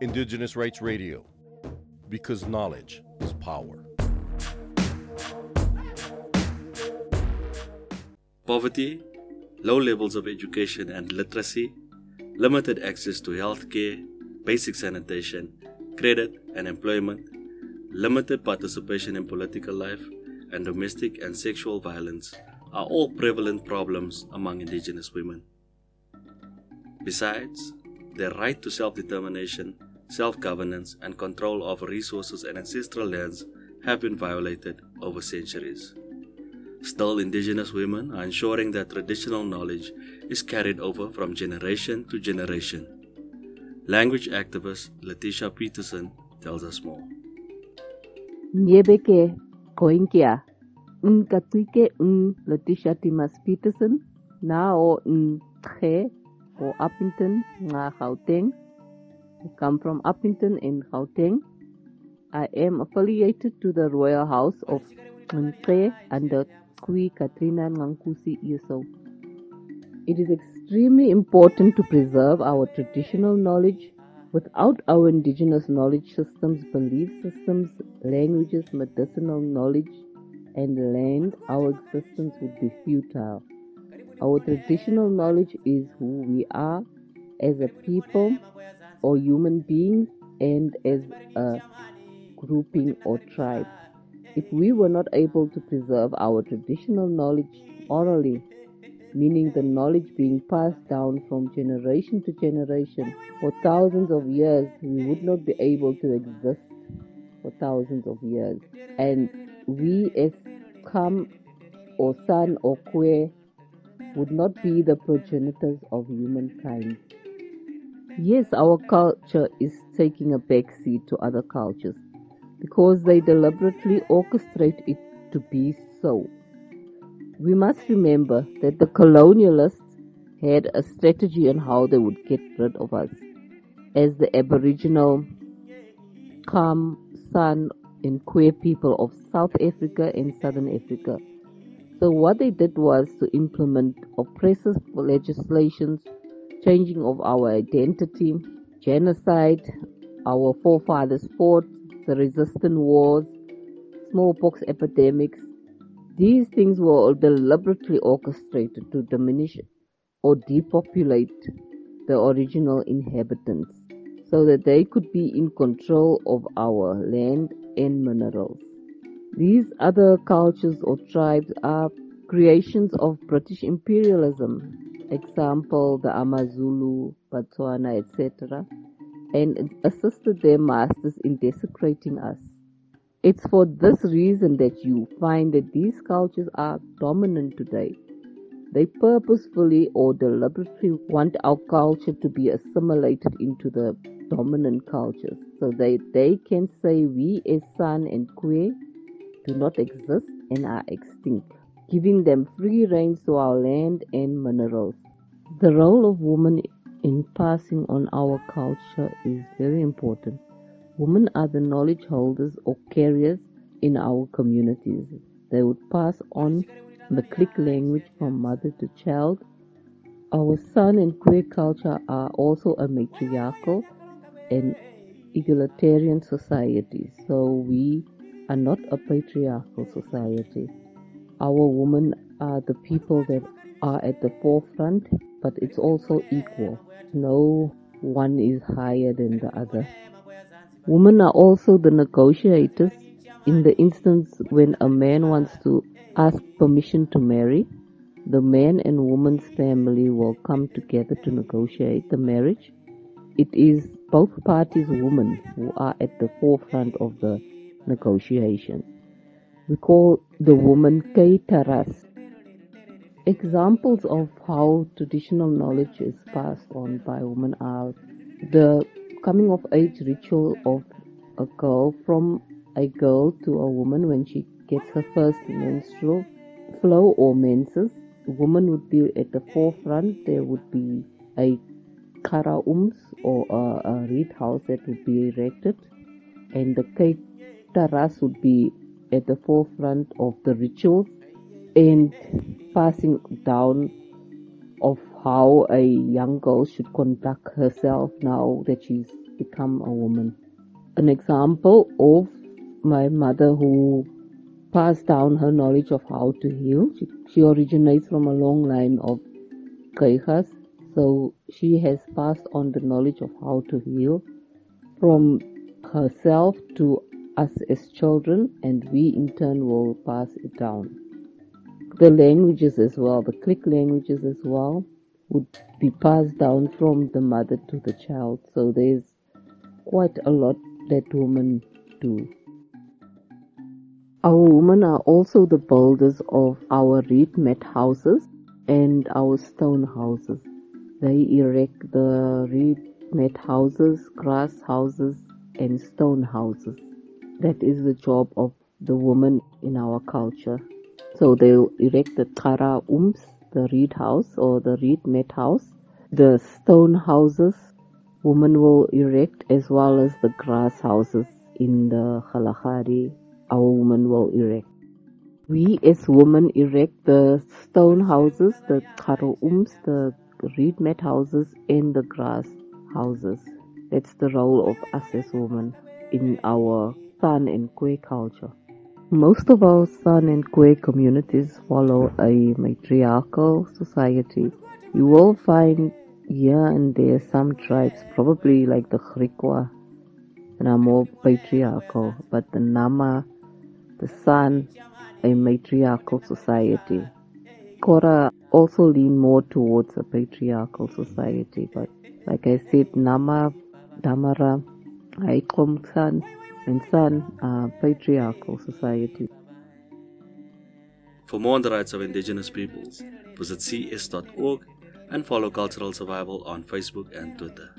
Indigenous Rights Radio, because knowledge is power. Poverty, low levels of education and literacy, limited access to health care, basic sanitation, credit and employment, limited participation in political life, and domestic and sexual violence are all prevalent problems among Indigenous women. Besides, their right to self determination, self governance, and control over resources and ancestral lands have been violated over centuries. Still, Indigenous women are ensuring that traditional knowledge is carried over from generation to generation. Language activist Letitia Peterson tells us more. Nyebeke koinkia un katuike un Letitia Timas Peterson na o un tre o Uppington nga Gauteng. I come from Upington in Gauteng. I am affiliated to the Royal House of Ntre under Kui Katrina Ngankusi Yuso. It is extremely important to preserve our traditional knowledge. Without our indigenous knowledge systems, belief systems, languages, medicinal knowledge, and land, our existence would be futile. Our traditional knowledge is who we are as a people or human beings and as a grouping or tribe. If we were not able to preserve our traditional knowledge orally, meaning the knowledge being passed down from generation to generation for thousands of years, we would not be able to exist for thousands of years. And we as Kam or San or Kwe would not be the progenitors of humankind. Yes, our culture is taking a backseat to other cultures because they deliberately orchestrate it to be so. We must remember that the colonialists had a strategy on how they would get rid of us as the Aboriginal Kam, San, and Kwe people of South Africa and Southern Africa. So what they did was to implement oppressive legislations, changing of our identity, genocide, our forefathers fought, the resistance wars, smallpox epidemics. These things were all deliberately orchestrated to diminish or depopulate the original inhabitants so that they could be in control of our land and minerals. These other cultures or tribes are creations of British imperialism, example the Amazulu, Botswana, etc., and assisted their masters in desecrating us. It's for this reason that you find that these cultures are dominant today. They purposefully or deliberately want our culture to be assimilated into the dominant cultures so that they can say we as San and Kwe do not exist and are extinct, giving them free reins to our land and minerals. The role of women in passing on our culture is very important. Women are the knowledge holders or carriers in our communities. They would pass on the click language from mother to child. Our San and Kwe culture are also a matriarchal and egalitarian society, so we are not a patriarchal society. Our women are the people that are at the forefront, but it's also equal. No one is higher than the other. Women are also the negotiators in the instance when a man wants to ask permission to marry. The man and woman's family will come together to negotiate the marriage. It is both parties women who are at the forefront of the negotiation. We call the woman Kaitaras. Examples of how traditional knowledge is passed on by women are the coming of age ritual of a girl from a girl to a woman when she gets her first menstrual flow or menses. Woman would be at the forefront. There would be a karaums or a, a reed house that would be erected, and the kaitaras would be at the forefront of the rituals and passing down of how a young girl should conduct herself now that she's become a woman. An example of my mother who passed down her knowledge of how to heal. She, she originates from a long line of Kaikas, so she has passed on the knowledge of how to heal from herself to us as children, and we in turn will pass it down. The languages as well, the click languages as well, would be passed down from the mother to the child. So there's quite a lot that women do. Our women are also the builders of our reed mat houses and our stone houses. They erect the reed mat houses, grass houses, and stone houses. That is the job of the woman in our culture. So they'll erect the kara ums, the reed house or the reed mat house, the stone houses. Women will erect as well as the grass houses in the Kalahari our women will erect. We as women erect the stone houses, the karoums, the reed mat houses, and the grass houses. That's the role of us as women in our San and Kwe culture. Most of our San and Kwe communities follow a matriarchal society. You will find here and there some tribes, probably like the Griqua, that are more patriarchal, but the Nama the San, a matriarchal society. Kora also lean more towards a patriarchal society, but like I said, Nama, Damara, Aikom San, and San are patriarchal societies. For more on the rights of indigenous peoples, visit cs.org and follow Cultural Survival on Facebook and Twitter.